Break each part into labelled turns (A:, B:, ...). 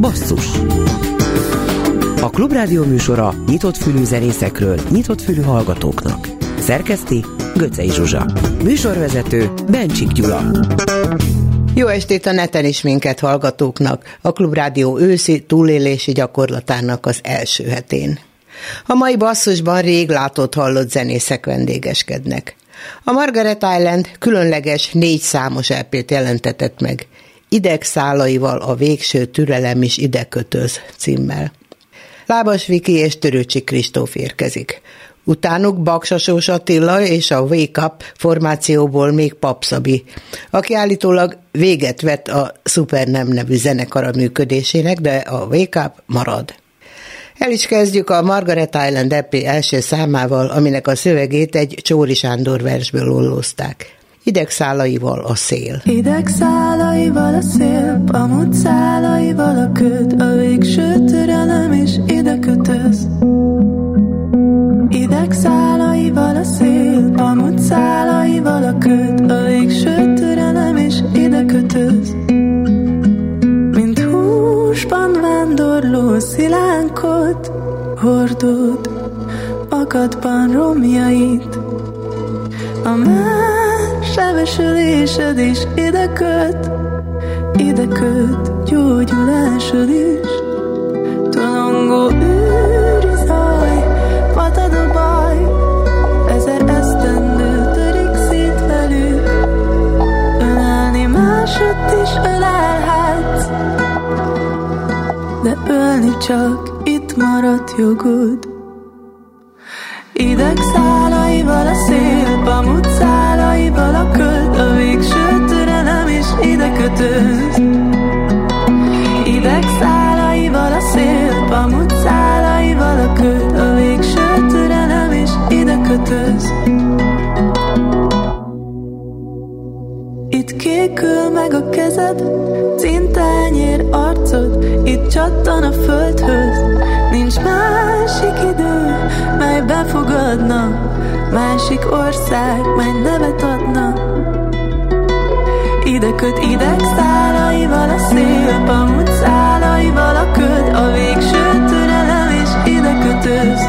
A: Basszus A Klubrádió műsora nyitott fülű zenészekről, nyitott fülű hallgatóknak. Szerkeszti Göcej Zsuzsa. Műsorvezető Bencsik Gyula.
B: Jó estét a neten is minket hallgatóknak, a Klubrádió őszi túlélési gyakorlatának az első hetén. A mai basszusban rég látott hallott zenészek vendégeskednek. A Margaret Island különleges négy számos EP-t jelentetett meg, idegszálaival a végső türelem is idekötöz címmel. Lábas Viki és Törőcsi Kristóf érkezik. Utánuk Baksasós Attila és a Wake Up formációból még Papszabi, aki állítólag véget vett a Super Nem nevű zenekara működésének, de a Wake Up marad. El is kezdjük a Margaret Island EP első számával, aminek a szövegét egy Csóri Sándor versből ollozták. Idegszálaival a szél.
C: Idegszálaival a szél, pamut szálaival a köd, a végső türelem is ide kötöz. Idegszálaival a szél, pamut szálaival a köd, a végső türelem is ide kötöz. Mint húsban vándorló szilánkot, hordod akadban romjait. A már sebesülésed is ide köt, ide köt gyógyulásod is. Tolongó űri zaj, patad a baj, ezer esztendő törik szét velük. Ölelni másot is ölelhetsz, de ölni csak itt maradt jogod. Idegszálaival a szél, pamut szálaival a köd, a végső türelem is ide kötöz. Idegszálaival a szél, pamut szálaival a köd, a végső türelem is ide kötöz. Itt kékül meg a kezed, cintányér arcod, itt csattan a földhöz. Nincs másik idő, mely befogadna, másik ország, mely nevet adna. Ide köt ideg szálaival a szél, pamut szálaival a köd, a végső türelem is ide kötöz.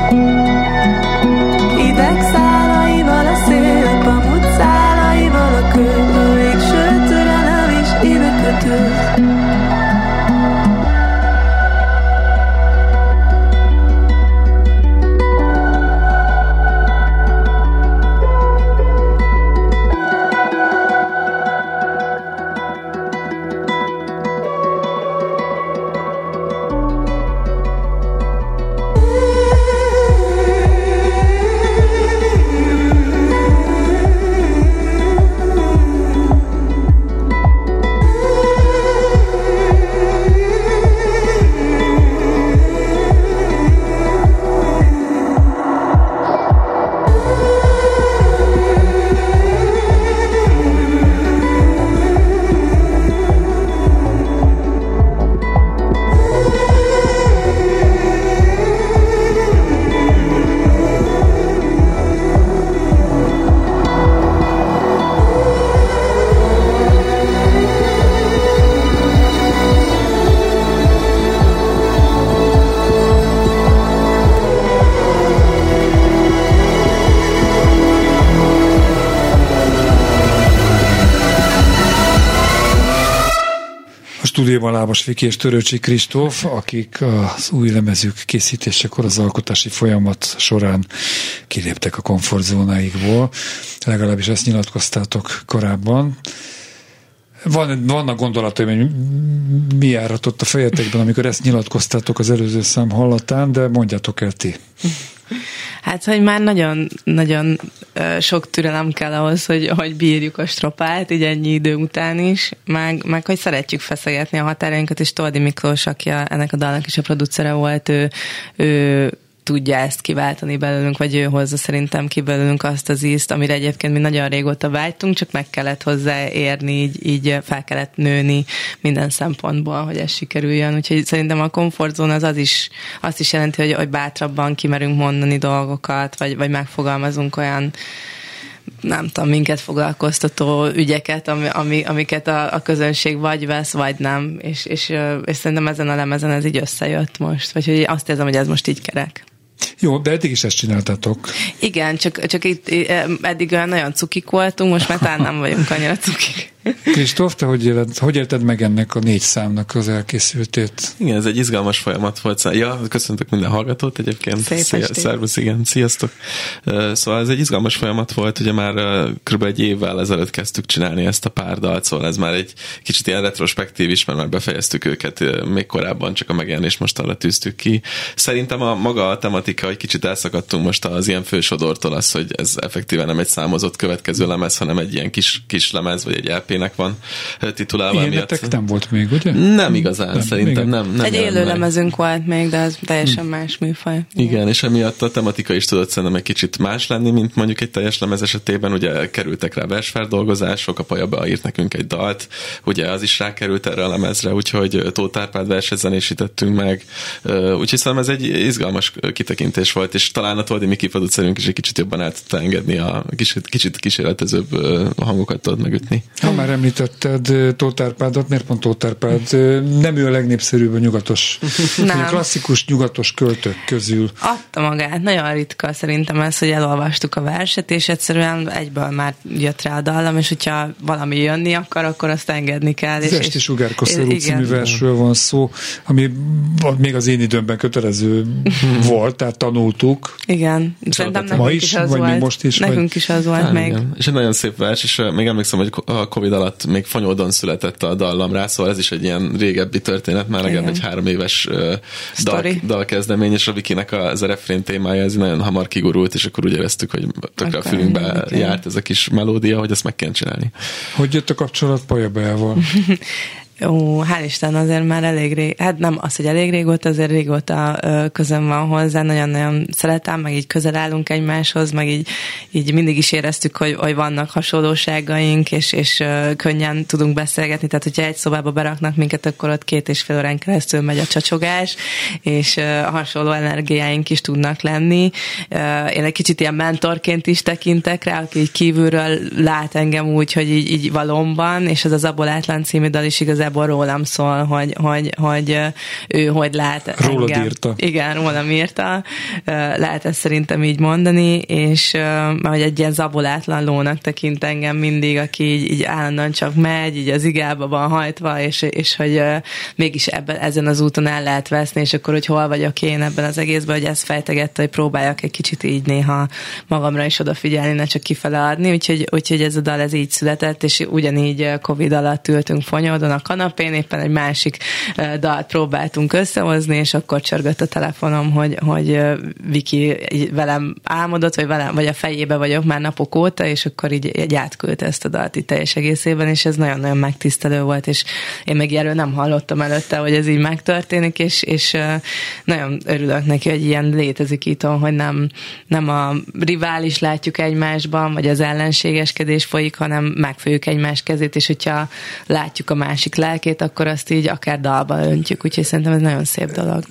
C: Ideg szálaival a szél, pamut szálaival a köd, a végső türelem is ide kötöz.
D: Lábas Viki és Törőcsi Kristóf, akik az új lemezük készítésekor az alkotási folyamat során kiléptek a komfortzónáikból. Legalábbis ezt nyilatkoztátok korábban. Van, vannak gondolataim, hogy mi járatott a fejetekben, amikor ezt nyilatkoztátok az előző szám hallatán, de mondjátok el ti.
E: Hát, hogy már nagyon, nagyon sok türelem kell ahhoz, hogy, hogy bírjuk a stropát, így ennyi idő után is, meg, meg hogy szeretjük feszegetni a határainkat, és Toldi Miklós, aki a, ennek a dalnak is a producere volt, ő, ő tudja ezt kiváltani belőlünk, vagy ő hozza szerintem ki belőlünk azt az ízt, amire egyébként mi nagyon régóta vágytunk, csak meg kellett hozzá érni, így, így fel kellett nőni minden szempontból, hogy ez sikerüljön. Úgyhogy szerintem a komfortzóna az, az is, azt is jelenti, hogy, hogy bátrabban kimerünk mondani dolgokat, vagy, vagy megfogalmazunk olyan
C: nem tudom, minket foglalkoztató ügyeket, ami, ami, amiket a, a közönség vagy vesz, vagy nem, és, és, és szerintem ezen a lemezen ez így összejött most, vagy hogy azt érzem, hogy ez most így kerek.
D: Jó, de eddig is ezt csináltatok.
C: Igen, csak, csak itt eddig olyan nagyon cukik voltunk, most már talán nem vagyunk annyira cukik.
D: Kristóf, te hogy, éled, hogy érted meg ennek a négy számnak az elkészültét?
F: Igen, ez egy izgalmas folyamat volt. Ja, köszöntök minden hallgatót egyébként.
C: Szia,
F: szervusz, igen, sziasztok. Szóval ez egy izgalmas folyamat volt, ugye már kb. egy évvel ezelőtt kezdtük csinálni ezt a pár dalt, szóval ez már egy kicsit ilyen retrospektív is, mert már befejeztük őket még korábban, csak a megjelenés most arra tűztük ki. Szerintem a maga a tematika, hogy kicsit elszakadtunk most az ilyen fősodortól az, hogy ez effektíven nem egy számozott következő lemez, hanem egy ilyen kis, kis lemez, vagy egy LP EP-nek van titulálva.
D: Ilyen miatt. nem volt még, ugye?
F: Nem igazán, nem, szerintem nem. nem
C: Egy élő lemezünk volt még, de az teljesen más műfaj.
F: Igen, és emiatt a tematika is tudott szerintem egy kicsit más lenni, mint mondjuk egy teljes lemez esetében. Ugye kerültek rá versfeldolgozások, a Paja írt nekünk egy dalt, ugye az is rákerült erre a lemezre, úgyhogy Tóth Árpád verset zenésítettünk meg. Úgyhogy szerintem ez egy izgalmas kitekintés volt, és talán a Toldi Miki producерünk is egy kicsit jobban el tudta engedni a kicsit, kicsit kísérletezőbb hangokat tudod megütni.
D: Ha már említetted Tótárpádat, miért pont Tótárpád? Nem ő a legnépszerűbb a nyugatos, nem. a klasszikus nyugatos költők közül.
C: Adta magát, nagyon ritka szerintem ez, hogy elolvastuk a verset, és egyszerűen egyből már jött rá a dallam, és hogyha valami jönni akar, akkor azt engedni kell.
D: Az és, Esti Sugárkoszorú című versről van szó, ami még az én időmben kötelező volt, tehát tanultuk.
C: Igen, szerintem
D: Ma is,
C: is az
D: vagy
C: volt.
D: még most is?
C: Nekünk
D: vagy?
C: is az volt
F: Há,
C: még.
F: Igen. És egy nagyon szép vers, és még emlékszem, hogy a Covid alatt még fanyódon született a dallam rá, szóval ez is egy ilyen régebbi történet, már legalább egy három éves dal, dalkezdemény, és a Vikinek az a refrén témája ez nagyon hamar kigurult, és akkor úgy éreztük, hogy tökre a fülünkbe okay. járt ez a kis melódia, hogy ezt meg kell csinálni.
D: Hogy jött a kapcsolat Pajabeával?
C: Ó, hál' Isten, azért már elég rég, hát nem az, hogy elég régóta, azért régóta ö, közön van hozzá, nagyon-nagyon szeretem, meg így közel állunk egymáshoz, meg így, így mindig is éreztük, hogy, hogy vannak hasonlóságaink, és, és könnyen tudunk beszélgetni, tehát hogyha egy szobába beraknak minket, akkor ott két és fél órán keresztül megy a csacsogás, és hasonló energiáink is tudnak lenni. Én egy kicsit ilyen mentorként is tekintek rá, aki így kívülről lát engem úgy, hogy így, így valomban, és ez az Abolátlan című dal is igaz igazából rólam szól, hogy, hogy, hogy ő hogy lát
D: Rólad
C: engem.
D: írta.
C: Igen, rólam írta. Lehet ezt szerintem így mondani, és hogy egy ilyen zabolátlan lónak tekint engem mindig, aki így, így állandóan csak megy, így az igába van hajtva, és, és hogy mégis ebben, ezen az úton el lehet veszni, és akkor, hogy hol vagyok én ebben az egészben, hogy ez fejtegette, hogy próbáljak egy kicsit így néha magamra is odafigyelni, ne csak kifele adni, úgyhogy, úgyhogy ez a dal ez így született, és ugyanígy Covid alatt ültünk fonyódon a kanapén, éppen egy másik dalt próbáltunk összehozni, és akkor csörgött a telefonom, hogy, hogy Viki velem álmodott, vagy, velem, vagy a fejébe vagyok már napok óta, és akkor így, így átküldte ezt a dalt itt teljes egészében, és ez nagyon-nagyon megtisztelő volt, és én meg erről nem hallottam előtte, hogy ez így megtörténik, és, és nagyon örülök neki, hogy ilyen létezik itt, hogy nem, nem a rivális látjuk egymásban, vagy az ellenségeskedés folyik, hanem megfőjük egymás kezét, és hogyha látjuk a másik lelkét, akkor azt így akár dalba öntjük, úgyhogy szerintem ez nagyon szép dolog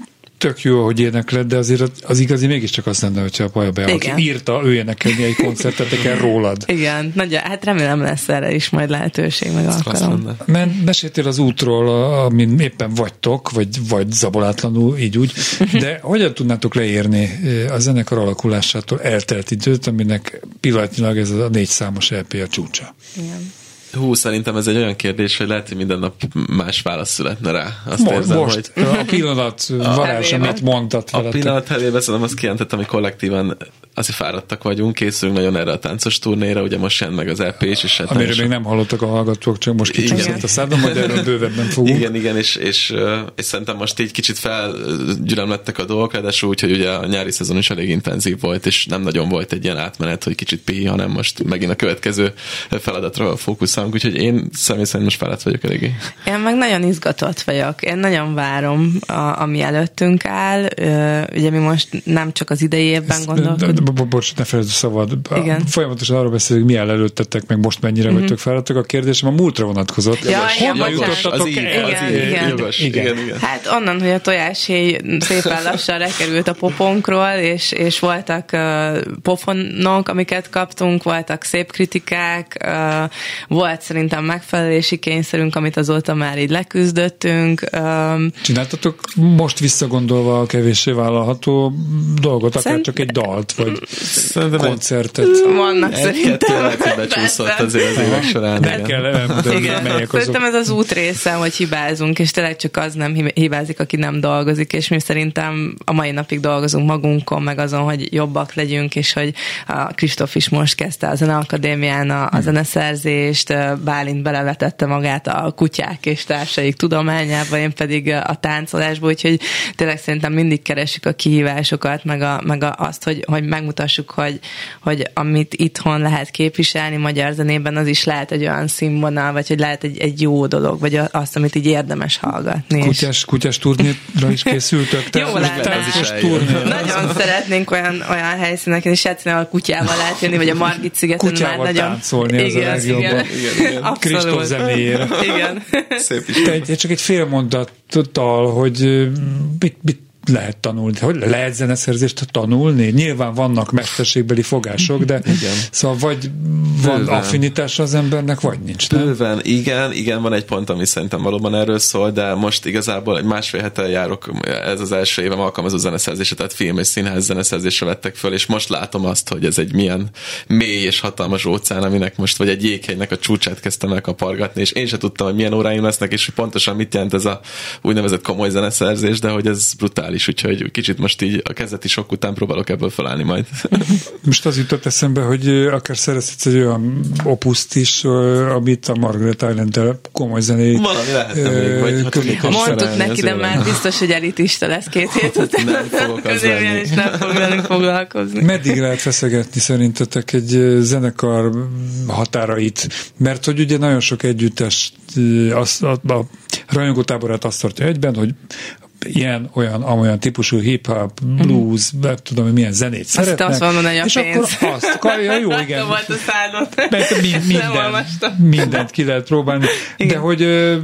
D: tök jó, hogy énekled, de azért az igazi mégiscsak azt lenne, hogyha a Paja Bea, aki írta, ő énekelni egy koncertet, kell rólad.
C: Igen, nagyon, hát remélem lesz erre is majd lehetőség, meg alkalom.
D: Mert meséltél az útról, amin éppen vagytok, vagy vagy zabolátlanul, így úgy, de hogyan tudnátok leírni a zenekar alakulásától eltelt időt, aminek pillanatnyilag ez a négy számos LP a csúcsa?
C: Igen.
F: Hú, szerintem ez egy olyan kérdés, hogy lehet, hogy minden nap más válasz születne rá.
D: Azt most, érzem, most hogy... a pillanat varázs, amit mondtat
F: A pillanat helébe szerintem azt kijelentettem, hogy kollektívan azért fáradtak vagyunk, készülünk nagyon erre a táncos turnéra, ugye most jön meg az EP és, és
D: hát Amiről még nem hallottak a hallgatók, csak most kicsit a szádom, majd erről bővebben fogunk.
F: Igen, igen, és, és, és szerintem most így kicsit felgyülemlettek a dolgok, de úgy, hogy ugye a nyári szezon is elég intenzív volt, és nem nagyon volt egy ilyen átmenet, hogy kicsit pi, hanem most megint a következő feladatra fókuszálunk, úgyhogy én személy szerint most felett vagyok eléggé.
C: Én meg nagyon izgatott vagyok, én nagyon várom, a, ami előttünk áll. Ugye mi most nem csak az idei évben gondolkodunk.
D: Bocs, ne felejtsd a szabad.
C: Igen.
D: Folyamatosan arról beszélünk, milyen előttetek, meg most mennyire mm-hmm. vagytok fáradtak. A kérdésem a múltra vonatkozott.
C: Ja,
D: Honnan jutottatok
F: Az így,
D: el?
C: Igen, igen.
F: jogos.
D: Igen.
F: Igen, igen.
C: Hát onnan, hogy a tojáshéj szépen lassan lekerült a poponkról, és, és voltak uh, pofonok, amiket kaptunk, voltak szép kritikák, uh, volt szerintem megfelelési kényszerünk, amit azóta már így leküzdöttünk. Um,
D: Csináltatok most visszagondolva a kevéssé vállalható dolgot, akár
C: Szerint-
D: csak egy dalt, vagy
F: Szerintem egy-
D: koncertet.
C: vannak
F: Egy-kettő
C: szerintem.
F: lehet, hogy becsúszott azért az évek során.
D: Nem
F: igen.
D: kell elmondani,
C: Igen,
D: melyek azok.
C: szerintem ez az út része, hogy hibázunk, és tényleg csak az nem hib- hibázik, aki nem dolgozik, és mi szerintem a mai napig dolgozunk magunkon, meg azon, hogy jobbak legyünk, és hogy a Kristóf is most kezdte a Zeneakadémián a, a zeneszerzést, Bálint belevetette magát a kutyák és társaik tudományába, én pedig a táncolásba, úgyhogy tényleg szerintem mindig keresjük a kihívásokat, meg, a, meg a, azt, hogy, hogy megmutassuk, hogy, hogy amit itthon lehet képviselni magyar zenében, az is lehet egy olyan színvonal, vagy hogy lehet egy, egy jó dolog, vagy a- azt, amit így érdemes hallgatni. és-
D: Kutyás, kutyás turnéra is készültök?
C: Jó lenne. Nagyon szeretnénk olyan, olyan helyszíneken is játszani, ahol kutyával lehet jönni, vagy a Margit szigeten
D: Kutyával
C: már nagyon...
D: táncolni, az a
C: igen,
D: legjobban.
C: igen.
F: Igen, igen.
D: Kristóf zenéjére.
C: Igen.
F: Szép is.
D: Te csak egy fél mondattal, hogy mit, mit lehet tanulni? Hogy lehet zeneszerzést tanulni? Nyilván vannak mesterségbeli fogások, de
F: Igen.
D: szóval vagy van
F: Bőven.
D: affinitása az embernek, vagy nincs. Nem?
F: Bőven, igen, igen, van egy pont, ami szerintem valóban erről szól, de most igazából egy másfél hete járok, ez az első évem alkalmazó zeneszerzésre, tehát film és színház zeneszerzésre vettek föl, és most látom azt, hogy ez egy milyen mély és hatalmas óceán, aminek most, vagy egy jéghegynek a csúcsát kezdtem el kapargatni, és én se tudtam, hogy milyen óráim lesznek, és hogy pontosan mit jelent ez a úgynevezett komoly zeneszerzés, de hogy ez brutális, úgyhogy kicsit most így a kezdeti sok után próbálok ebből felállni majd.
D: Most az jutott eszembe, hogy ö, akár szerezhetsz egy olyan opuszt is, ö, amit a Margaret island komoly zenéjét
F: Valami lehetne
D: ö,
F: még, vagy
C: Mondtuk neki,
F: az
C: de már biztos, hogy elitista lesz két hét után.
F: Nem fogok az lenni.
C: is nem fog velünk foglalkozni.
D: Meddig lehet feszegetni szerintetek egy zenekar határait? Mert hogy ugye nagyon sok együttes ö, azt, a, a rajongótáborát azt tartja egyben, hogy ilyen, olyan, amolyan típusú hip-hop, blues, nem tudom, hogy milyen zenét szeretnek.
C: azt mondod, hogy a
D: és
C: pénz.
D: akkor azt, ja, jó, igen.
C: Volt a szádot.
D: Mert minden, mindent ki lehet próbálni. De
C: Igen.
D: hogy ö,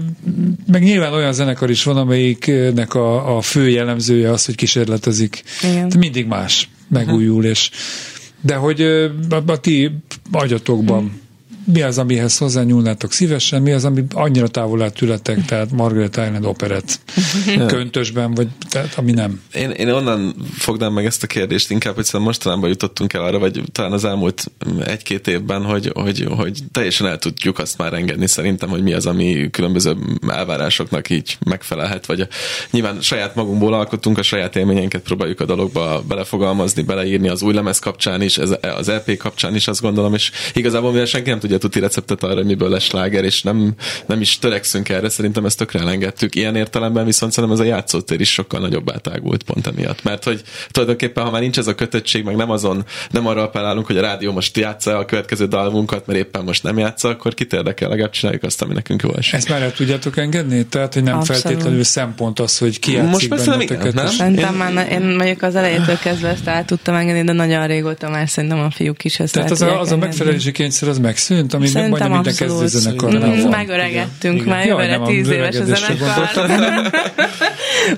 D: meg nyilván olyan zenekar is van, amelyiknek a, a fő jellemzője az, hogy kísérletezik.
C: Igen.
D: De mindig más, megújul, és de hogy a, a ti agyatokban mi az, amihez hozzányúlnátok szívesen, mi az, ami annyira távol áll tületek, tehát Margaret Island operett köntösben, vagy tehát ami nem.
F: Én, én onnan fognám meg ezt a kérdést inkább, hogy szerintem mostanában jutottunk el arra, vagy talán az elmúlt egy-két évben, hogy, hogy, hogy teljesen el tudjuk azt már engedni szerintem, hogy mi az, ami különböző elvárásoknak így megfelelhet, vagy a, nyilván saját magunkból alkotunk, a saját élményeinket próbáljuk a dologba belefogalmazni, beleírni az új lemez kapcsán is, ez, az EP kapcsán is azt gondolom, és igazából mivel senki nem tudja tuti receptet arra, hogy miből lesz sláger, és nem, nem is törekszünk erre, szerintem ezt tökre elengedtük. Ilyen értelemben viszont szerintem ez a játszótér is sokkal nagyobb átágult pont emiatt. Mert hogy tulajdonképpen, ha már nincs ez a kötöttség, meg nem azon, nem arra appellálunk, hogy a rádió most játsza a következő dalunkat, mert éppen most nem játsza, akkor kit érdekel, legalább csináljuk azt, ami nekünk jól esik.
D: Ezt már el tudjátok engedni? Tehát, hogy nem
C: Abszolút.
D: feltétlenül szempont az, hogy ki játszik
F: Most persze nem igen, nem?
C: Szerintem már, na- én mondjuk az elejétől kezdve ezt el tudtam engedni, de nagyon régóta már szerintem a fiúk is ezt
D: Tehát az a, az a megfelelési kényszer az megszűnt, ami meg
C: Szerintem
D: majdnem minden
C: abszolút.
D: kezdőzenekarnál
C: Mm,
D: van.
C: Megöregettünk már,
D: Jaj,
C: jövőre tíz éves a zenekar.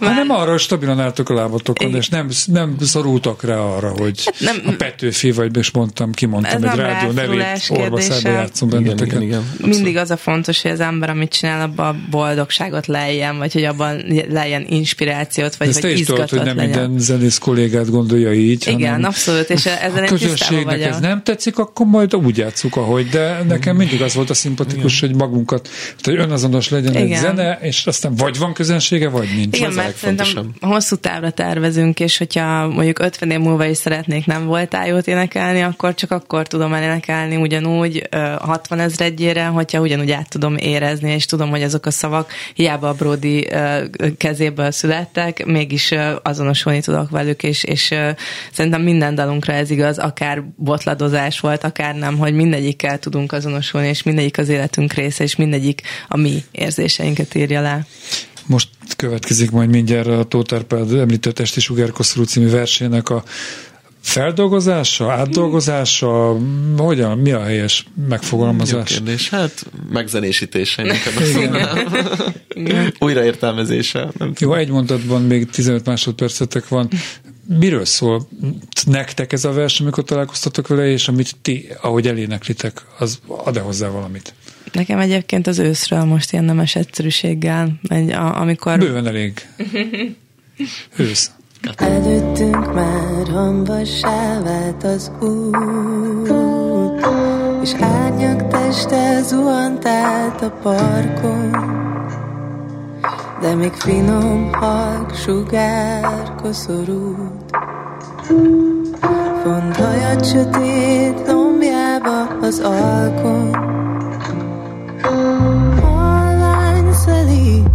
D: hanem arra, stabilan álltok a lábatokon,
C: Igen.
D: és nem, nem szorultak rá arra, hogy
C: Hát nem-
D: a Petőfi, vagy most mondtam, kimondtam egy rádió nevét, orvaszába játszom
F: Igen,
D: benneteket.
F: igen, igen.
C: Mindig az a fontos, hogy az ember, amit csinál, abban a boldogságot lejjen, vagy hogy abban lejjen inspirációt, vagy
D: Ezt
C: hogy
D: is tudod,
C: izgatott
D: hogy nem
C: legyen.
D: minden zenész kollégát gondolja így,
C: Igen, abszolút, és ezzel
D: a közönségnek ez nem tetszik, akkor majd úgy játszuk, ahogy, de nekem mindig az volt a szimpatikus, hogy magunkat, hogy önazonos legyen egy
C: Igen.
D: zene, és aztán vagy van közönsége, vagy nincs.
C: Igen,
F: az a
C: mert szerintem hosszú távra tervezünk, és hogyha mondjuk 50 év múlva is szeretnék nem voltál jót énekelni, akkor csak akkor tudom elénekelni ugyanúgy ö, 60 ezredjére, hogyha ugyanúgy át tudom érezni, és tudom, hogy azok a szavak hiába a Brody kezéből születtek, mégis azonosulni tudok velük, és, és szerintem minden dalunkra ez igaz, akár botladozás volt, akár nem, hogy mindegyikkel tudunk azonosulni, és mindegyik az életünk része, és mindegyik a mi érzéseinket írja le.
D: Most következik majd mindjárt a Tóth Árpád említett Esti Sugárkoszorú című versének a feldolgozása, átdolgozása, hogyan, mi a helyes megfogalmazás?
F: Jó kérdés. Hát megzenésítése, inkább Újraértelmezése. Nem
D: Jó, egy mondatban még 15 másodpercetek van. Miről szól nektek ez a vers, amikor találkoztatok vele, és amit ti, ahogy eléneklitek, az ad-e hozzá valamit?
G: Nekem egyébként az őszről most ilyen nemes egyszerűséggel, egy, a, amikor...
D: Bőven elég. Ősz.
C: Előttünk már hamvassá vált az út, és árnyak teste zuhant át a parkon. De még finom halk sugár koszorút. Font hajat sötét lombjába az alkon. Halvány szelít,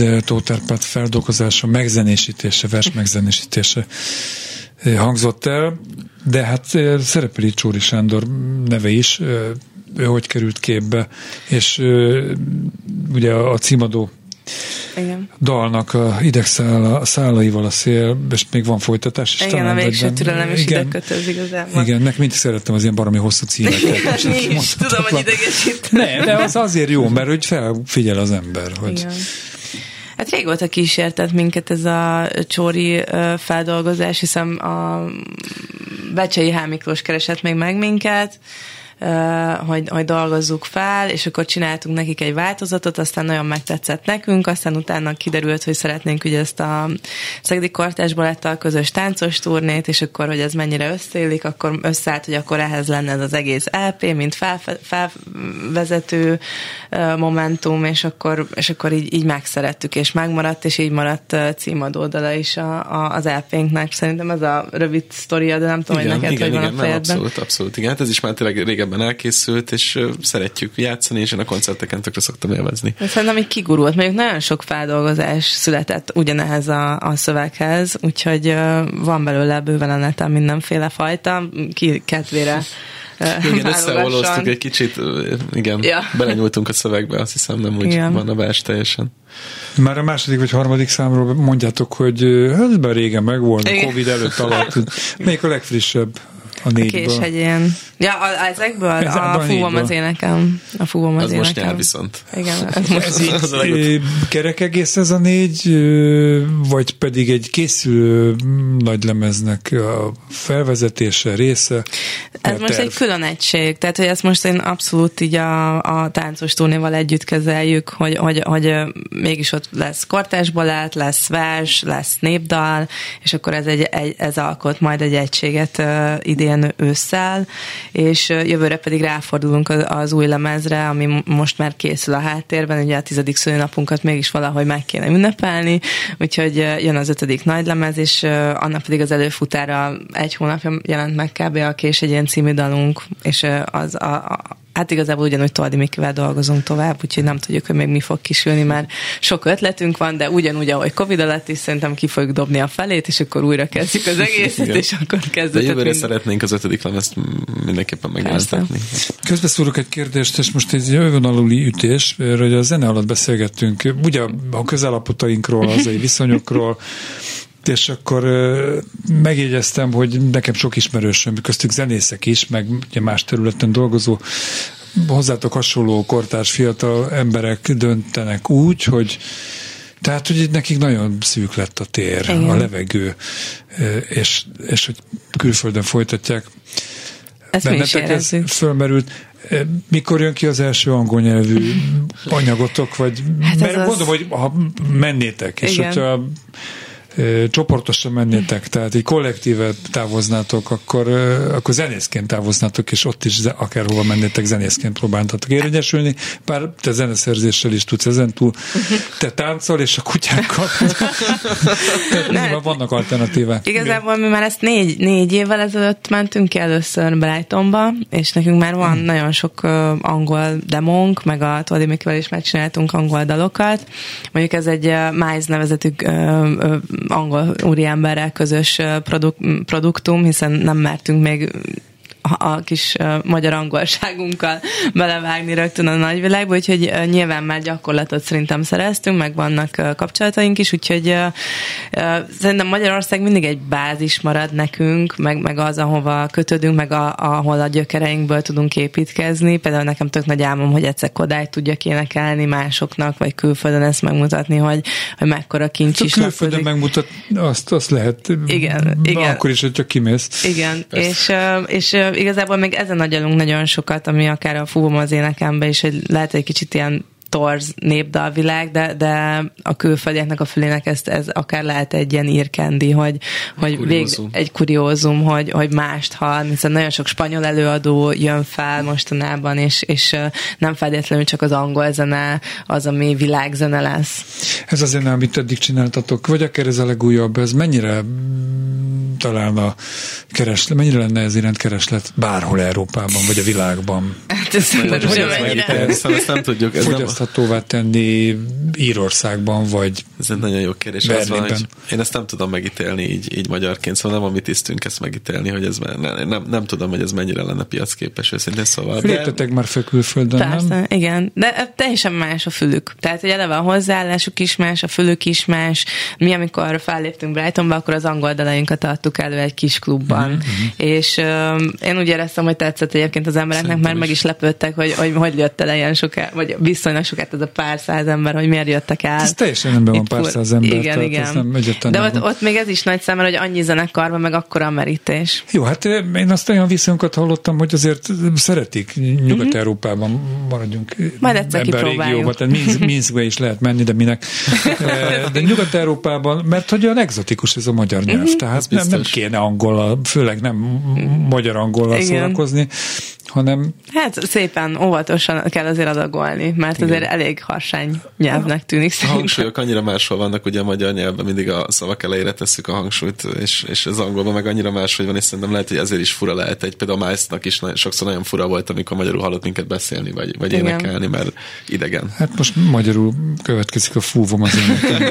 D: Eh, Tóterpát feldolgozása, megzenésítése, vers megzenésítése eh, hangzott el, de hát eh, szerepel itt Csóri Sándor neve is, eh, ő hogy került képbe, és ugye a a címadó
G: Igen.
D: dalnak a idegszála, szálaival a szél, és még van folytatás. És
G: Igen, a végső türelem is
D: igen,
G: ide kötöz igazából.
D: igen, meg mindig szerettem az ilyen baromi hosszú címeket.
G: Mi is tudom, hogy idegesít.
D: Nem, de az azért jó, mert hogy felfigyel az ember, hogy
G: Igen.
C: Hát régóta kísértett minket ez a csóri feldolgozás, hiszen a Becsei H. Keresett még meg minket, hogy, hogy dolgozzuk fel, és akkor csináltunk nekik egy változatot, aztán nagyon megtetszett nekünk, aztán utána kiderült, hogy szeretnénk ugye ezt a Szegedi Kortás Balettal közös táncos turnét, és akkor, hogy ez mennyire összeélik, akkor összeállt, hogy akkor ehhez lenne ez az egész LP, mint felfe, felvezető momentum, és akkor, és akkor így, így megszerettük, és megmaradt, és így maradt címadódala is a, a, az LP-nknek. Szerintem ez a rövid sztoria, de nem tudom, igen, hogy neked
F: igen,
C: hogy
F: igen,
C: van a
F: fejedben. Abszolút, abszolút. Igen, hát ez is már tényleg régebben elkészült, és szeretjük játszani, és én a koncerteken tökre szoktam élvezni.
C: Szerintem így kigurult, mondjuk nagyon sok feldolgozás született ugyanehez a, a szöveghez, úgyhogy van belőle bőven a neten mindenféle fajta, ki kedvére
F: igen, összeolóztuk egy kicsit, igen, ja. belenyúltunk a szövegbe, azt hiszem nem úgy igen. van a vers teljesen.
D: Már a második vagy harmadik számról mondjátok, hogy ez már régen megvolt, a Covid előtt alatt. Még a legfrissebb a négyből. A
C: Késhegyén. Ja, a, ezekből? Ez a fúvom az énekem. A fúvom az, az énekem.
F: most nyár viszont.
C: Igen. Ez, most
D: ez így, kerek egész ez a négy, vagy pedig egy készülő nagy lemeznek a felvezetése, része?
C: Ez most terv. egy külön egység, tehát hogy ezt most én abszolút így a, a táncos túnéval együtt kezeljük, hogy, hogy, hogy mégis ott lesz kortás balát, lesz vers, lesz népdal, és akkor ez, egy, egy, ez alkot majd egy egységet uh, idén ősszel, és jövőre pedig ráfordulunk az új lemezre, ami most már készül a háttérben, ugye a tizedik szülinapunkat mégis valahogy meg kéne ünnepelni, úgyhogy jön az ötödik nagy lemez, és annak pedig az előfutára egy hónapja jelent meg kb. a Kés egy című dalunk, és az a, a Hát igazából ugyanúgy Toldi Mikivel dolgozunk tovább, úgyhogy nem tudjuk, hogy még mi fog kisülni, mert sok ötletünk van, de ugyanúgy, ahogy Covid alatt is szerintem ki fogjuk dobni a felét, és akkor újra kezdjük az egészet, és akkor kezdődik.
F: De jövőre mind... szeretnénk az ötödik lemezt mindenképpen megjelentetni.
D: Közben szúrok egy kérdést, és most egy jövőnaluli ütés, hogy a zene alatt beszélgettünk, ugye a közállapotainkról, az viszonyokról, és akkor megjegyeztem, hogy nekem sok ismerősöm, köztük zenészek is, meg ugye más területen dolgozó, hozzátok hasonló kortárs fiatal emberek döntenek úgy, hogy tehát, hogy nekik nagyon szűk lett a tér, Igen. a levegő, és, és hogy külföldön folytatják.
C: Ezt Bennetek ez
D: fölmerült. Mikor jön ki az első angol nyelvű anyagotok, vagy hát mert az... mondom, hogy ha mennétek, és Igen. hogyha csoportosan mennétek, tehát egy kollektíve távoznátok, akkor, akkor zenészként távoznátok, és ott is akárhova mennétek, zenészként próbáltatok érvényesülni, bár te zeneszerzéssel is tudsz ezen túl, te táncol, és a kutyákkal. tehát vannak alternatívák.
C: Igazából mi már ezt négy, négy évvel ezelőtt mentünk ki először Brightonba, és nekünk már van hmm. nagyon sok angol demónk, meg a Toldi Mikivel is megcsináltunk angol dalokat. Mondjuk ez egy Miles nevezetű angol úriemberrel közös produk- produktum, hiszen nem mertünk még a kis magyar angolságunkkal belevágni rögtön a nagyvilágba, úgyhogy nyilván már gyakorlatot szerintem szereztünk, meg vannak kapcsolataink is, úgyhogy szerintem Magyarország mindig egy bázis marad nekünk, meg, meg az, ahova kötődünk, meg a, ahol a gyökereinkből tudunk építkezni. Például nekem tök nagy álmom, hogy egyszer Kodályt tudjak énekelni másoknak, vagy külföldön ezt megmutatni, hogy, hogy mekkora kincs is.
D: Külföldön megmutat, azt, azt lehet.
C: Igen, igen.
D: Akkor is, hogy csak kimész.
C: Igen, és, és igazából még ezen agyalunk nagyon sokat, ami akár a fúvom az énekembe is, hogy lehet egy kicsit ilyen torz népdalvilág, de, de a külföldieknek a fülének ezt, ez akár lehet egy ilyen írkendi, hogy, hogy kuriózum. Vég, egy kuriózum, hogy, hogy mást hall, hiszen nagyon sok spanyol előadó jön fel mostanában, és, és nem feltétlenül csak az angol zene az, ami világzene lesz.
D: Ez az zene, amit eddig csináltatok, vagy akár ez a legújabb, ez mennyire találna kereslet, mennyire lenne ez iránt kereslet bárhol Európában, vagy a világban?
C: Hát ez nem,
F: ezt nem tudjuk. Ez
D: fogyaszthatóvá tenni Írországban, vagy
F: Ez egy nagyon jó kérdés. Az van, hogy én ezt nem tudom megítélni így, így magyarként, szóval nem a mi tisztünk ezt megítélni, hogy ez nem, nem, nem tudom, hogy ez mennyire lenne piacképes őszintén, szóval.
D: Léptetek de... már fel külföldön,
C: Persze,
D: nem?
C: igen, de teljesen más a fülük. Tehát, hogy eleve a hozzáállásuk is más, a fülük is más. Mi, amikor felléptünk Brightonba, akkor az angol dalainkat adtuk
H: adtuk elő egy kis klubban. Mm-hmm. És um, én úgy éreztem, hogy tetszett egyébként az embereknek, Szerintem mert is. meg is lepődtek, hogy, hogy hogy jött el ilyen soká, vagy viszonylag sokat ez a pár száz ember, hogy miért jöttek el.
D: Ez teljesen rendben van pár száz ember.
H: Igen, igen. Nem De ott, ott, még ez is nagy szám, hogy annyi zenekarban, meg akkora a merítés.
D: Jó, hát én azt olyan viszonyokat hallottam, hogy azért szeretik Nyugat-Európában maradjunk
H: Majd egyszer ebben a régióban,
D: tehát Minsk, Minskbe is lehet menni, de minek. De Nyugat-Európában, mert hogy olyan exotikus ez a magyar nyelv, uh-huh. tehát nem, nem kéne angol, főleg nem magyar angol szórakozni, hanem...
H: Hát szépen, óvatosan kell azért adagolni, mert Igen. azért elég harsány nyelvnek tűnik
F: A hangsúlyok annyira máshol vannak, ugye a magyar nyelvben mindig a szavak elejére tesszük a hangsúlyt, és, és az angolban meg annyira máshogy van, és szerintem lehet, hogy ezért is fura lehet. Egy például a Mice-nak is nagyon, sokszor nagyon fura volt, amikor magyarul hallott minket beszélni, vagy, vagy énekelni, mert idegen.
D: Hát most magyarul következik a fúvom az énekem.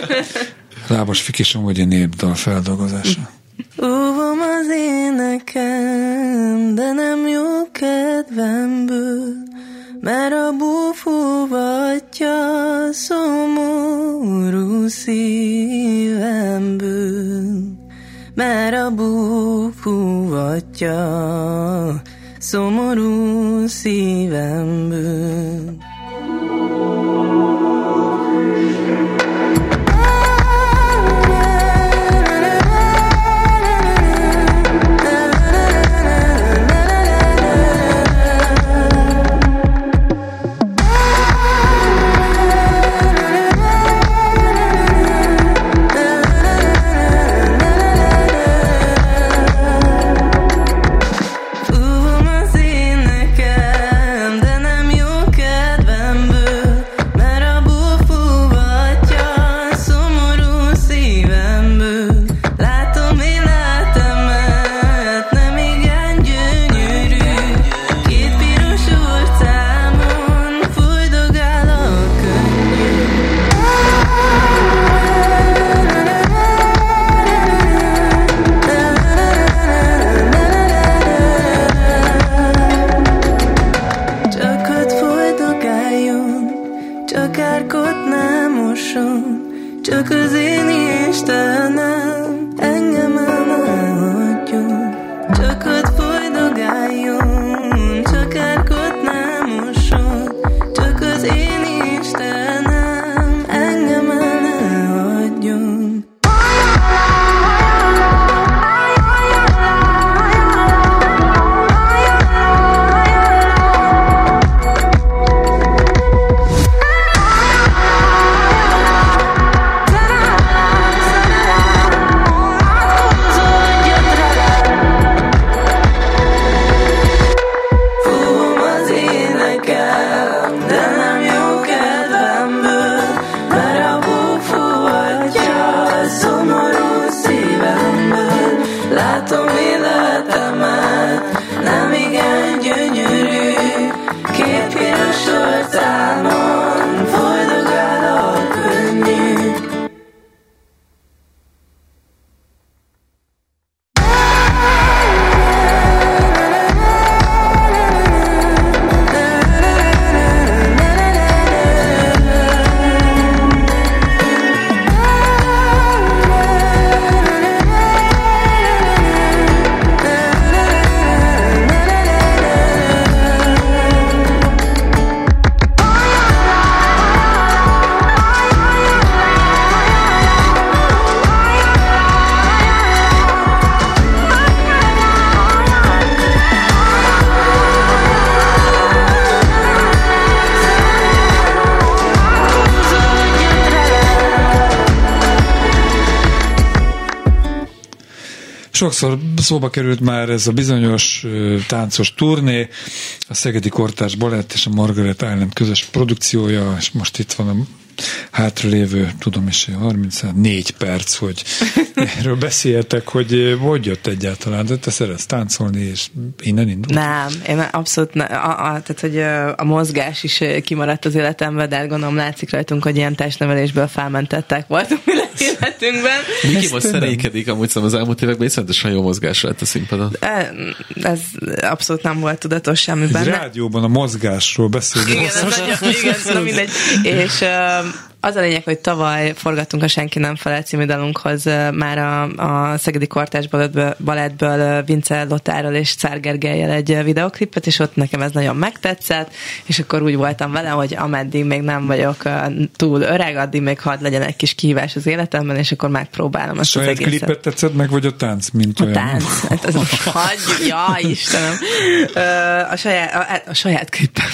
D: Lábas Fikisom, vagy a népdal feldolgozása.
C: Óvom az énekem, de nem jó kedvemből, mert a búfúvatja szomorú szívemből. Mert a búfúvatja szomorú szívemből.
D: Sokszor szóba került már ez a bizonyos táncos turné, a Szegedi Kortárs Balett és a Margaret Island közös produkciója, és most itt van a hátralévő, tudom is, 34 perc, hogy erről beszéltek, hogy hogy jött egyáltalán, de te szeretsz táncolni, és innen indult?
H: Nem, én abszolút ne, a, a, tehát, hogy a mozgás is kimaradt az életemben, de hát gondolom látszik rajtunk, hogy ilyen testnevelésből felmentettek voltunk életünkben.
F: Miki most szerékedik, amúgy szóval az elmúlt években iszonyatosan jó mozgás lett a színpadon.
H: Ez abszolút nem volt tudatos semmiben.
D: Egy rádióban a mozgásról beszélünk.
H: Igen, ez nagyon, igen, mindegy. És
C: az a lényeg, hogy tavaly forgattunk a Senki nem felel című dalunkhoz már a, a Szegedi Kortás Balettből Vince Lotáról és Gergelyel egy videoklipet, és ott nekem ez nagyon megtetszett, és akkor úgy voltam vele, hogy ameddig még nem vagyok túl öreg, addig még hadd legyen egy kis kihívás az életemben, és akkor megpróbálom ezt
D: Saját
C: az egészet.
D: klipet tetszett meg, vagy a tánc, mint
C: a
D: olyan?
C: tánc. Hát az, hagyj, ja, Istenem. A saját, a, a saját klipem.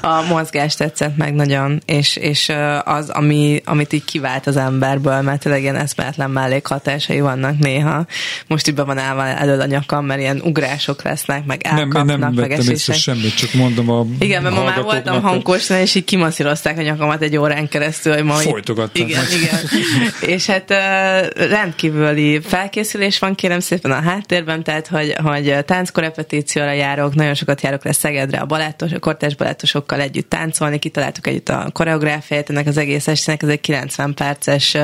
C: A mozgás tetszett meg nagyon, és, és az, ami, amit így kivált az emberből, mert tényleg ilyen eszméletlen mellékhatásai vannak néha. Most így be van állva elől a nyakam, mert ilyen ugrások lesznek, meg elkapnak,
D: nem, nem
C: meg
D: észre semmit, csak mondom a
C: Igen, mert ma már voltam hangkósnál, és így kimasszírozták a nyakamat egy órán keresztül, hogy ma
D: Folytogattad
C: Igen, igen. és hát rendkívüli felkészülés van, kérem szépen a háttérben, tehát, hogy, hogy tánckorepetícióra járok, nagyon sokat járok le Szegedre a balettos, a kortás balettosokkal együtt táncolni, kitaláltuk együtt a koreográfiát ennek az egész estének, ez egy 90 perces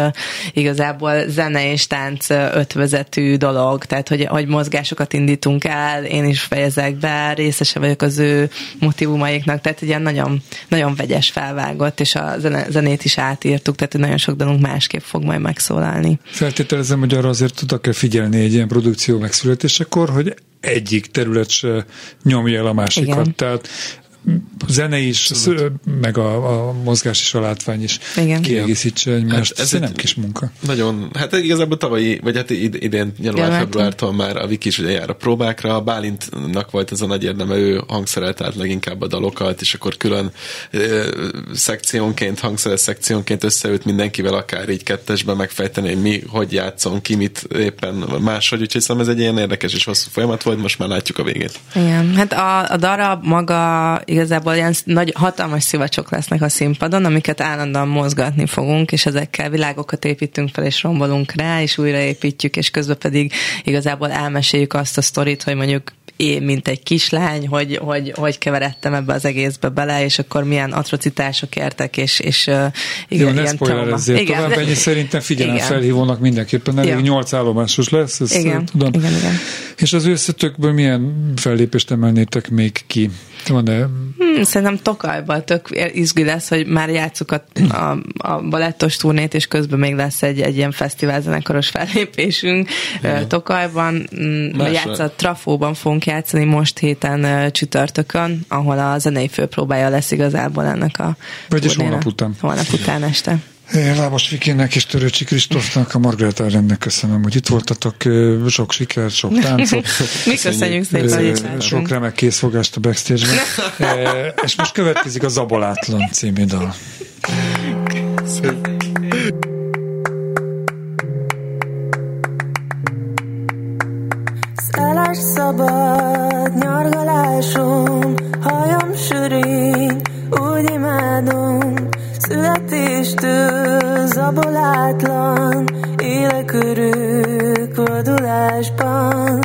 C: igazából zene és tánc ötvezetű dolog, tehát hogy, hogy mozgásokat indítunk el, én is fejezek be, részese vagyok az ő motivumaiknak, tehát egy ilyen nagyon, nagyon vegyes felvágott, és a zenét is átírtuk, tehát nagyon sok dalunk másképp fog majd megszólalni.
D: Feltételezem, hogy arra azért tudok kell figyelni egy ilyen produkció megszületésekor, hogy egyik terület se nyomja el a másikat.
C: Igen.
D: Tehát zene is, sz- meg a, a mozgás és a látvány is
C: Igen.
D: kiegészítse egymást.
F: Hát ez
D: egy nem kis munka.
F: Nagyon, hát igazából tavalyi, vagy hát id- idén január-februártól már a Viki is ugye jár a próbákra, Bálintnak volt ez a nagy érdeme, ő hangszerelt át leginkább a dalokat, és akkor külön ö, szekciónként, hangszeres szekciónként összeült mindenkivel, akár így kettesben megfejteni, hogy mi, hogy játszon, ki mit éppen máshogy, úgyhogy szerintem ez egy ilyen érdekes és hosszú folyamat volt, most már látjuk a végét.
C: Igen, hát a, a darab maga igazából ilyen nagy, hatalmas szivacsok lesznek a színpadon, amiket állandóan mozgatni fogunk, és ezekkel világokat építünk fel, és rombolunk rá, és újraépítjük, és közben pedig igazából elmeséljük azt a sztorit, hogy mondjuk én, mint egy kislány, hogy, hogy, hogy keveredtem ebbe az egészbe bele, és akkor milyen atrocitások értek, és, és uh,
D: Jó,
C: igen,
D: ne
C: ilyen trauma.
D: spoilerezzél tovább, ennyi szerintem figyelem
C: igen.
D: felhívónak mindenképpen, elég
C: Ja.
D: nyolc állomásos lesz, ezt
C: Igen,
D: tudom.
C: igen, igen.
D: És az összetökből milyen fellépést emelnétek még ki? Van-e
C: Hmm, szerintem Tokajban tök izgi lesz, hogy már játszuk a, a, a balettos turnét, és közben még lesz egy, egy ilyen fesztiválzenekaros fellépésünk Igen. Tokajban. Mm,
F: Másra-
C: Játsz a Trafóban fogunk játszani most héten csütörtökön, ahol a zenei főpróbája lesz igazából ennek a
D: Vagyis holnap után.
C: Holnap után este.
D: Én Lábos Vikének és Törőcsi Kristófnak, a Margaret Arendnek köszönöm, hogy itt voltatok. Sok sikert, sok táncot.
C: Mi köszönjük szépen.
D: Sok remek készfogást a backstage-ben. És most következik a Zabolátlan című dal.
I: Szeles szabad nyargalásom, hajam sörény, úgy imádom. Születéstől zabolátlan, élek örök vadulásban.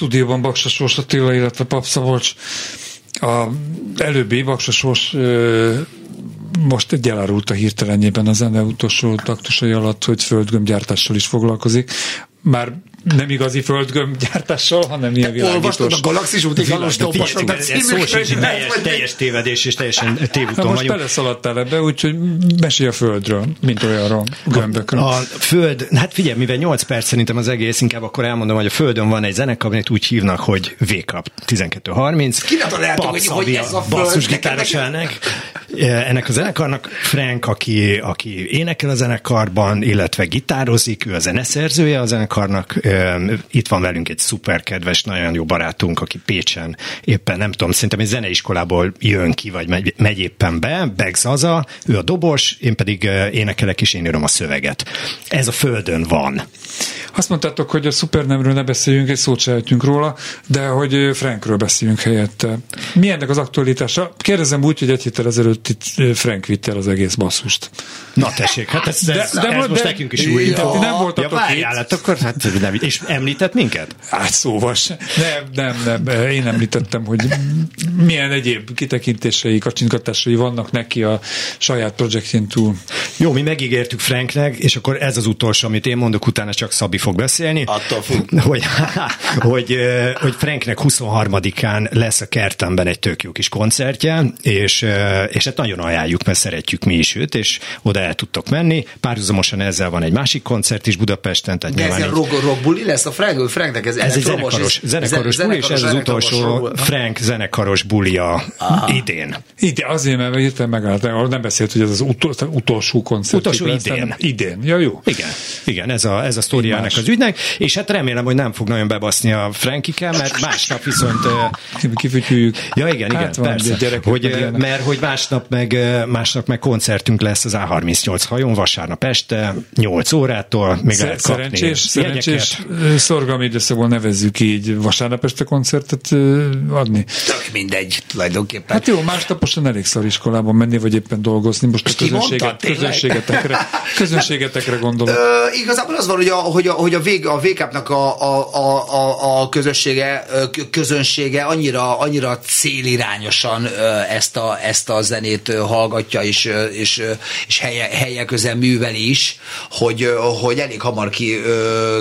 D: Stúdióban Baksa Sors Attila, illetve Pap Szabolcs. A előbbi Baksa Sors most egy elárult a hirtelenjében a zene utolsó taktusai alatt, hogy földgömbgyártással is foglalkozik. Már nem igazi földgömbgyártással, hanem ilyen világítós.
J: Olvastad a Galaxis úti galostolvasod a
K: című teljes, teljes tévedés és teljesen tévúton
D: most beleszaladtál ebbe, úgyhogy mesélj a földről, mint olyanról, gömbökről.
K: A, a föld, hát figyelj, mivel 8 perc szerintem az egész, inkább akkor elmondom, hogy a földön van egy zenekar, amit úgy hívnak, hogy Wake Up 1230.
J: Kinek a lehet, hogy, hogy ez a föld?
K: Basszusgitáros ennek. Ennek a zenekarnak Frank, aki, aki énekel a zenekarban, illetve gitározik, ő a zeneszerzője a zenekarnak, itt van velünk egy szuper kedves, nagyon jó barátunk, aki Pécsen éppen nem tudom, szerintem egy zeneiskolából jön ki, vagy megy, megy éppen be, Beg Zaza, ő a dobos, én pedig énekelek és én írom a szöveget. Ez a földön van.
D: Azt mondtátok, hogy a szupernemről ne beszéljünk, egy szót se róla, de hogy Frankről beszéljünk helyette. Mi ennek az aktualitása? Kérdezem úgy, hogy egy héttel ezelőtt itt Frank vitte az egész basszust.
K: Na tessék, hát ez, de, ez, de, ez de, most de, nekünk is új.
D: Ja, nem voltatok
K: ja, várjál, hát akkor hát nem, és említett minket?
D: Hát szóval se. Nem, nem, nem. Én említettem, hogy milyen egyéb kitekintései, kacsinkatásai vannak neki a saját projektjén túl.
K: Jó, mi megígértük Franknek, és akkor ez az utolsó, amit én mondok, utána csak Szabi fog beszélni.
J: Attól függ.
K: Hogy, hogy, hogy Franknek 23-án lesz a kertemben egy tök jó kis koncertje, és, és hát nagyon ajánljuk, mert szeretjük mi is őt, és oda el tudtok menni. Párhuzamosan ezzel van egy másik koncert is Budapesten. Tehát
J: De ez egy rock, rock
L: buli lesz a Frank, Franknek ez,
K: Ez egy zenekaros, zenekaros buli, és ez az utolsó Frank zenekaros bulia idén.
D: Ide, azért, mert hirtelen megállt, nem beszélt, hogy ez az utol, utolsó koncert.
K: Utolsó idén.
D: Idén, ja jó.
K: Igen, igen, ez a, ez a sztoria ennek az ügynek, és hát remélem, hogy nem fog nagyon bebaszni a Frankike, mert másnap viszont...
D: Kifütyüljük.
K: Ja, igen, igen,
D: Hát van,
K: persze.
D: de gyerekek
K: hogy, mert hogy másnap meg, másnap meg koncertünk lesz az A38 hajón, vasárnap este, 8 órától, még
D: Szer-
K: lehet kapni
D: szerencsés, szerencsés szorgalmi időszakban nevezzük így vasárnap este koncertet adni.
L: Tök mindegy, tulajdonképpen.
D: Hát jó, másnaposan elég szar iskolában menni, vagy éppen dolgozni. Most a
L: ki mondta?
D: közönséget,
L: Tényleg?
D: közönségetekre, közönségetekre gondolok.
L: Ö, igazából az van, hogy a, hogy a, hogy a, vég, a VK-nak a, a, a, a, a közössége, közönsége annyira, annyira célirányosan ezt a, ezt a zenét hallgatja, és, és, és helye, helye közel műveli is, hogy, hogy elég hamar ki, ö,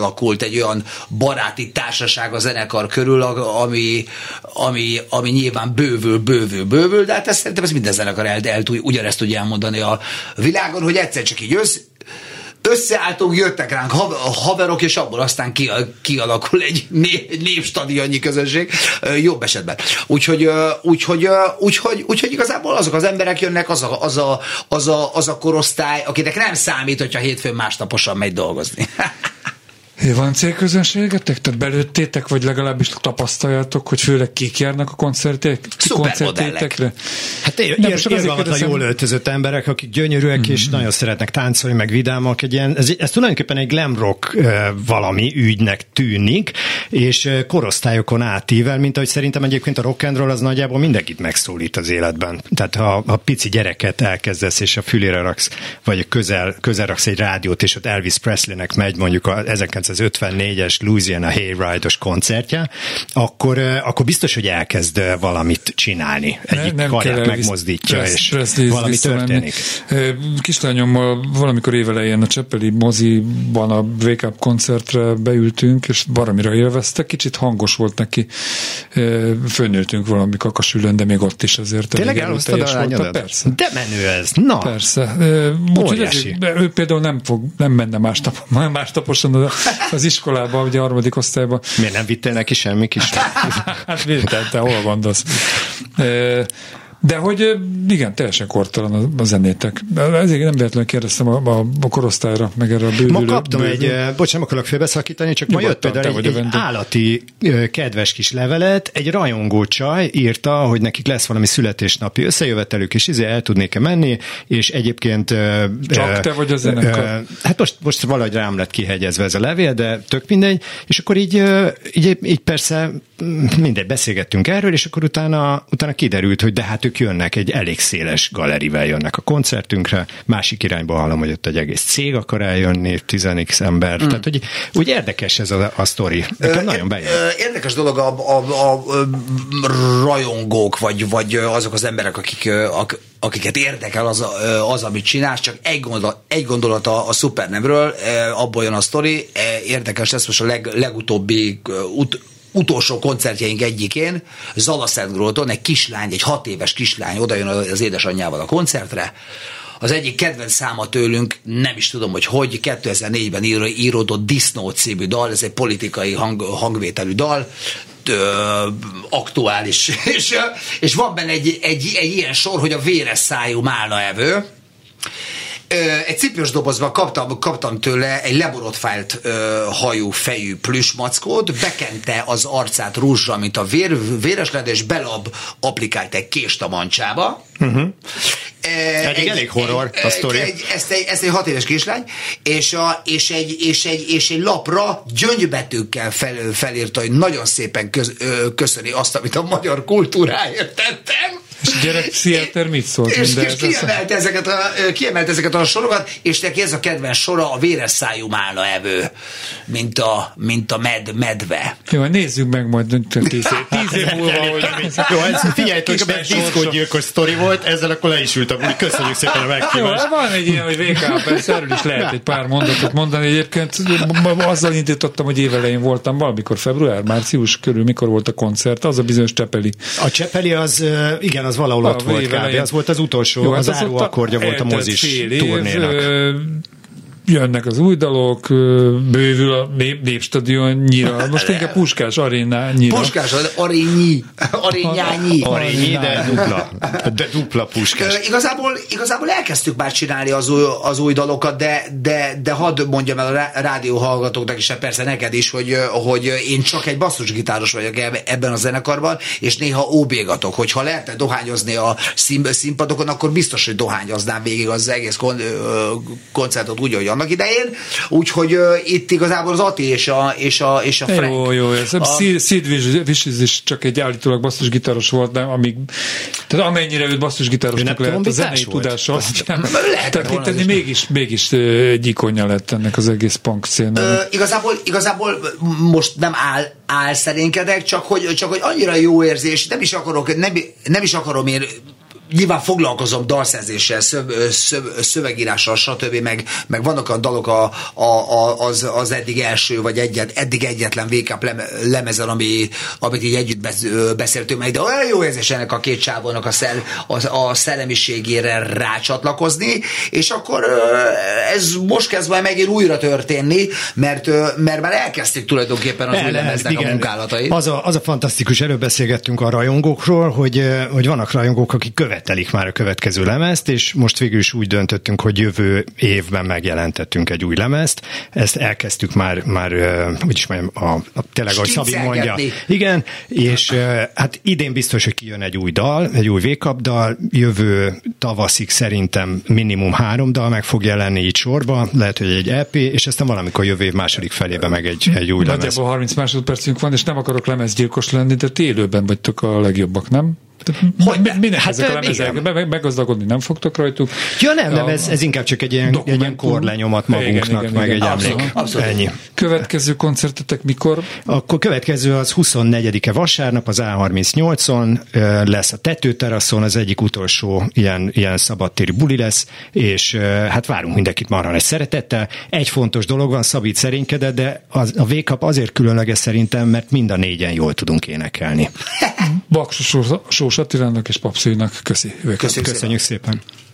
L: kialakult egy olyan baráti társaság a zenekar körül, ami, ami, ami nyilván bővül, bővül, bővül, de hát ezt, szerintem ez minden zenekar el, el ugyanezt tudja elmondani a világon, hogy egyszer csak így össz, összeálltunk, jöttek ránk hav- haverok, és abból aztán ki, kialakul egy né, népstadionnyi közösség, jobb esetben. Úgyhogy, úgyhogy, úgyhogy, úgyhogy igazából azok az emberek jönnek, az a, az, a, az, a, az a korosztály, akinek nem számít, hogyha hétfőn másnaposan megy dolgozni.
D: Van célközönségetek? Tehát belőttétek, vagy legalábbis tapasztaljátok, hogy főleg kik járnak a koncertek, koncertétekre?
K: Hát ilyen,
D: Nem,
K: ilyen
D: azért
K: irgalmatlan
D: kérdezem-
K: jól öltözött emberek, akik gyönyörűek és nagyon szeretnek táncolni, meg vidámak. Egy ilyen, ez, ez tulajdonképpen egy glam rock valami ügynek tűnik, és korosztályokon átível, mint ahogy szerintem egyébként a rock and roll az nagyjából mindenkit megszólít az életben. Tehát ha a pici gyereket elkezdesz, és a fülére raksz, vagy közel, közel raksz egy rádiót, és ott Elvis Presleynek megy mondjuk a 1954-es Louisiana Hayride-os koncertje, akkor, akkor biztos, hogy elkezd valamit csinálni. Egyik karját
D: kell
K: megmozdítja,
D: Press-
K: és valami történik.
D: Kislányommal valamikor évelején a Csepeli moziban a Wake Up koncertre beültünk, és baromira élvezte, kicsit hangos volt neki. Fölnőttünk valami kakasülön, de még ott is azért
K: Tényleg elhoztad a lányodat?
D: Persze.
K: De menő ez. Na,
D: Persze. Úgyhogy ő például nem fog, nem menne másnap, másnaposan az iskolába, ugye a harmadik osztályba.
K: miért nem vittél neki semmi kis?
D: Hát miért te hol gondolsz? De hogy igen, teljesen kortalan a, zenétek. Ezért nem véletlenül kérdeztem a, a, a korosztályra, meg erre a bővülő.
K: Ma kaptam
D: bővülő.
K: egy, bocs, nem akarok félbeszakítani, csak ma jött
D: Nyugodtan,
K: például egy, egy állati kedves kis levelet, egy rajongó csaj írta, hogy nekik lesz valami születésnapi összejövetelük, és izé el tudnék-e menni, és egyébként...
D: Csak
K: ö,
D: te vagy a zenekar?
K: ö, Hát most, most valahogy rám lett kihegyezve ez a levél, de tök mindegy, és akkor így, így, így persze mindegy, beszélgettünk erről, és akkor utána, utána kiderült, hogy de hát ők jönnek, egy elég széles galerivel jönnek a koncertünkre, másik irányba hallom, hogy ott egy egész cég akar eljönni, 10x ember, mm. tehát hogy úgy érdekes ez a, a sztori. Nekem nagyon bejön.
L: Ö, Érdekes dolog a, a, a, a rajongók, vagy, vagy azok az emberek, akik, ö, ak, akiket érdekel az, ö, az, amit csinálsz, csak egy gondolat, egy gondolat a, a Supernevről, ö, abból jön a sztori, Ö, érdekes lesz most a leg, legutóbbi ö, ut, utolsó koncertjeink egyikén, Zalaszentgróton, egy kislány, egy hat éves kislány oda jön az édesanyjával a koncertre, az egyik kedvenc száma tőlünk, nem is tudom, hogy hogy, 2004-ben író, íródott Disznó című dal, ez egy politikai hang, hangvételű dal, ö, aktuális, és, és van benne egy, egy, egy ilyen sor, hogy a véres szájú málnaevő, Ö, egy cipős dobozban kaptam, kaptam tőle egy leborotfájlt ö, hajú, fejű plüsmackót, bekente az arcát rúzsra, mint a vér, véres led, és belab applikált egy kést a mancsába. Uh-huh.
K: Eddig elég horror a sztori.
L: Egy, ezt, egy, ezt egy hat éves kislány, és, a, és, egy, és, egy, és egy lapra gyöngybetűkkel fel, felírta, hogy nagyon szépen köz, ö, köszöni azt, amit a magyar kultúráért tettem.
D: És a gyerek pszichiáter mit szólt
L: És, és kiemelt, ezeket a, kiemelt ezeket a sorokat, és neki ez a kedvenc sora a véres szájú málna evő, mint a, mint a med, medve.
D: Jó, nézzük meg majd tíz év, tíz év múlva, hogy...
K: Jó, ez egy
D: sorsa.
K: diszkógyilkos sztori volt, ezzel akkor le is ült a buli. Köszönjük szépen a
D: Jó,
K: meghívást.
D: van egy ilyen, hogy VK, persze erről is lehet egy pár mondatot mondani. Egyébként azzal indítottam, hogy évelején voltam, valamikor február, március körül, mikor volt a koncert, az a bizonyos Csepeli.
K: A Csepeli az, igen, az valahol ott volt kb. Az volt az utolsó,
D: Jó,
K: az
D: hát az
K: záró akkordja volt a mozis
D: fél év,
K: turnénak.
D: ö, jönnek az új dalok, bővül a nép, népstadionnyira, most inkább Puskás arénányira.
L: Puskás arényi, arényányi.
K: Arényi, de dupla. De dupla puskás.
L: Ö, igazából, igazából elkezdtük már csinálni az új, az új dalokat, de, de, de hadd mondjam el a rá- rádió hallgatóknak is, persze neked is, hogy, hogy én csak egy basszusgitáros vagyok eb- ebben a zenekarban, és néha óbégatok, hogyha lehetne dohányozni a szín, színpadokon, akkor biztos, hogy dohányoznám végig az egész kon, koncertot úgy, hogy annak idején. Úgyhogy itt igazából az Ati és a, és a, és a Frank.
D: Jó, jó, ez a Sid- Vicious is csak egy állítólag basszusgitáros volt, de amíg, tehát amennyire őt
K: Ő
D: basszusgitárosnak lehet a zenei
K: volt?
D: tudása, azt nem
L: Lehetett volna
D: tekinteni, mégis, mégis egy ikonja lett ennek az egész punk szénának.
L: igazából, igazából most nem áll, áll szerénkedek, csak hogy, csak hogy annyira jó érzés, nem is akarok, nem, nem is akarom én nyilván foglalkozom dalszerzéssel, szöv, szöv, szövegírással, stb. Meg, meg vannak olyan dalok a, a, a, az, az eddig első, vagy egyet, eddig egyetlen VK leme, lemezen, ami, amit így együtt beszéltünk meg, de olyan jó érzés ennek a két csávónak a, szel, a, a szellemiségére rácsatlakozni, és akkor ez most kezd majd megint újra történni, mert, mert már elkezdték tulajdonképpen az új lemeznek a munkálatait.
K: Az a, az a fantasztikus, előbb beszélgettünk a rajongókról, hogy, hogy vannak rajongók, akik követelik már a következő lemezt, és most végül is úgy döntöttünk, hogy jövő évben megjelentettünk egy új lemezt. Ezt elkezdtük már, már hogy is mondjam, a, a, tényleg, ahogy Szabi mondja. Igen, és hát idén biztos, hogy kijön egy új dal, egy új vékap dal, jövő tavaszig szerintem minimum három dal meg fog jelenni így sorba, lehet, hogy egy EP, és aztán valamikor jövő év második felében meg egy, egy új lemez.
D: Nagyjából 30 másodpercünk van, és nem akarok lemezgyilkos lenni, de ti élőben vagytok a legjobbak, nem? Hogy mi, minek
K: Hát,
D: ezek a lemezek?
K: igen.
D: Meg- Meggazdagodni nem fogtok rajtuk.
K: Ja nem, nem, ez, ez inkább csak egy ilyen, egy ilyen korlenyomat
D: Igen,
K: magunknak,
D: igen,
K: meg
D: igen.
K: egy
D: Abszolút,
K: emlék.
L: abszolút.
K: Ennyi.
D: Következő koncertetek mikor?
K: Akkor következő az 24-e vasárnap az A38-on ö, lesz a tetőteraszon, az egyik utolsó ilyen, ilyen szabadtéri buli lesz, és hát várunk mindenkit marha nagy szeretettel. Egy fontos dolog van, Szabít szerénykedett, de az, a V-kap azért különleges szerintem, mert mind a négyen jól tudunk énekelni.
D: Baksos Sós Attilának és Papszőinak köszi. Őket.
L: Köszönjük
K: Köszönjük szépen.
M: your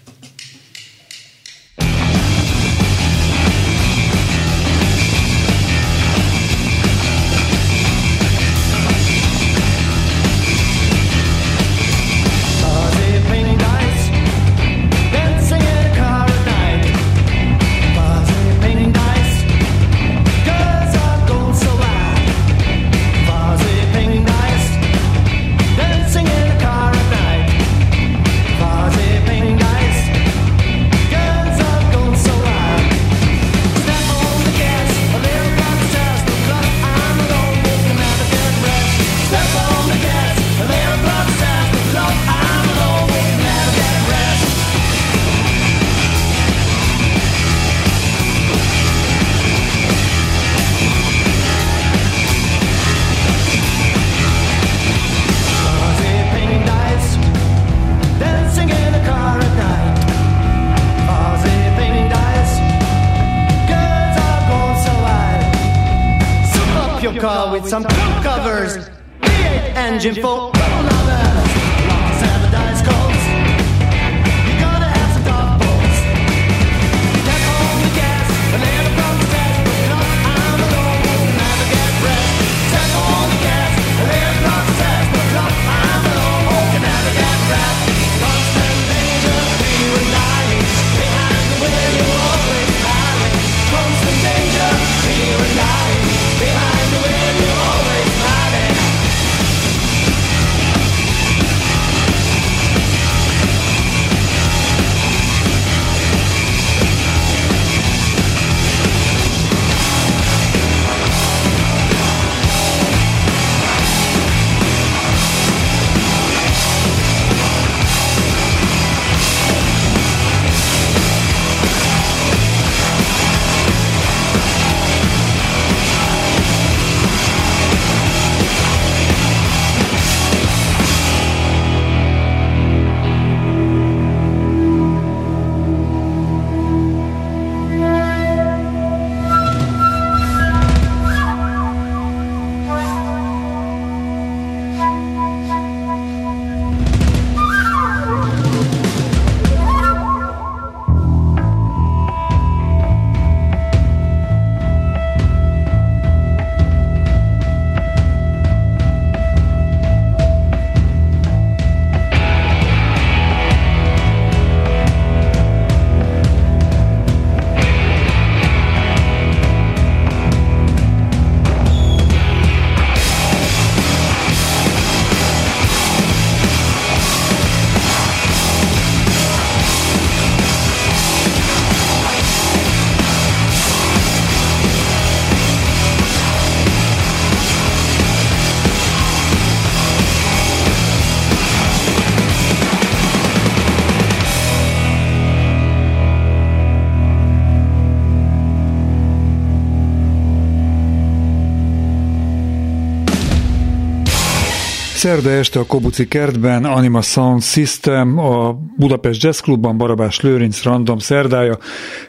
D: Szerda este a Kobuci kertben Anima Sound System, a Budapest Jazz Clubban Barabás Lőrinc Random szerdája.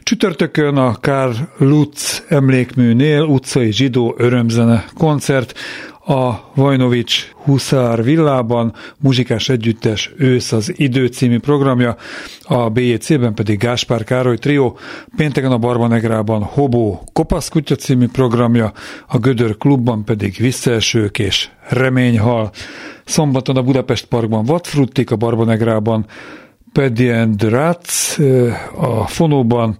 D: Csütörtökön a Karl Lutz emlékműnél utcai zsidó örömzene koncert, a Vajnovics Huszár villában, muzsikás együttes Ősz az idő című programja, a BJC-ben pedig Gáspár Károly Trio, pénteken a Barbanegrában Hobó Kopaszkutya című programja, a Gödör klubban pedig Visszaesők és Reményhal. Szombaton a Budapest Parkban Vatfruttik, a Barbanegrában Paddy and Rats, a Fonóban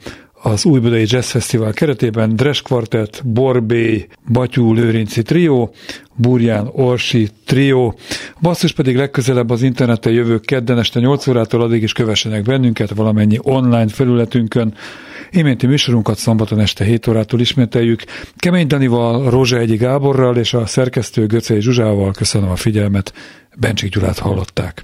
D: az Újbudai Jazz Festival keretében Dres Quartet, Borbély, Batyú Lőrinci Trio, Burján Orsi Trio. Basszus pedig legközelebb az interneten jövő kedden este 8 órától addig is kövessenek bennünket valamennyi online felületünkön. Iménti műsorunkat szombaton este 7 órától ismételjük. Kemény Danival, Rózsa Egyi Gáborral és a szerkesztő Göcei Zsuzsával köszönöm a figyelmet. Bencsik Gyulát hallották.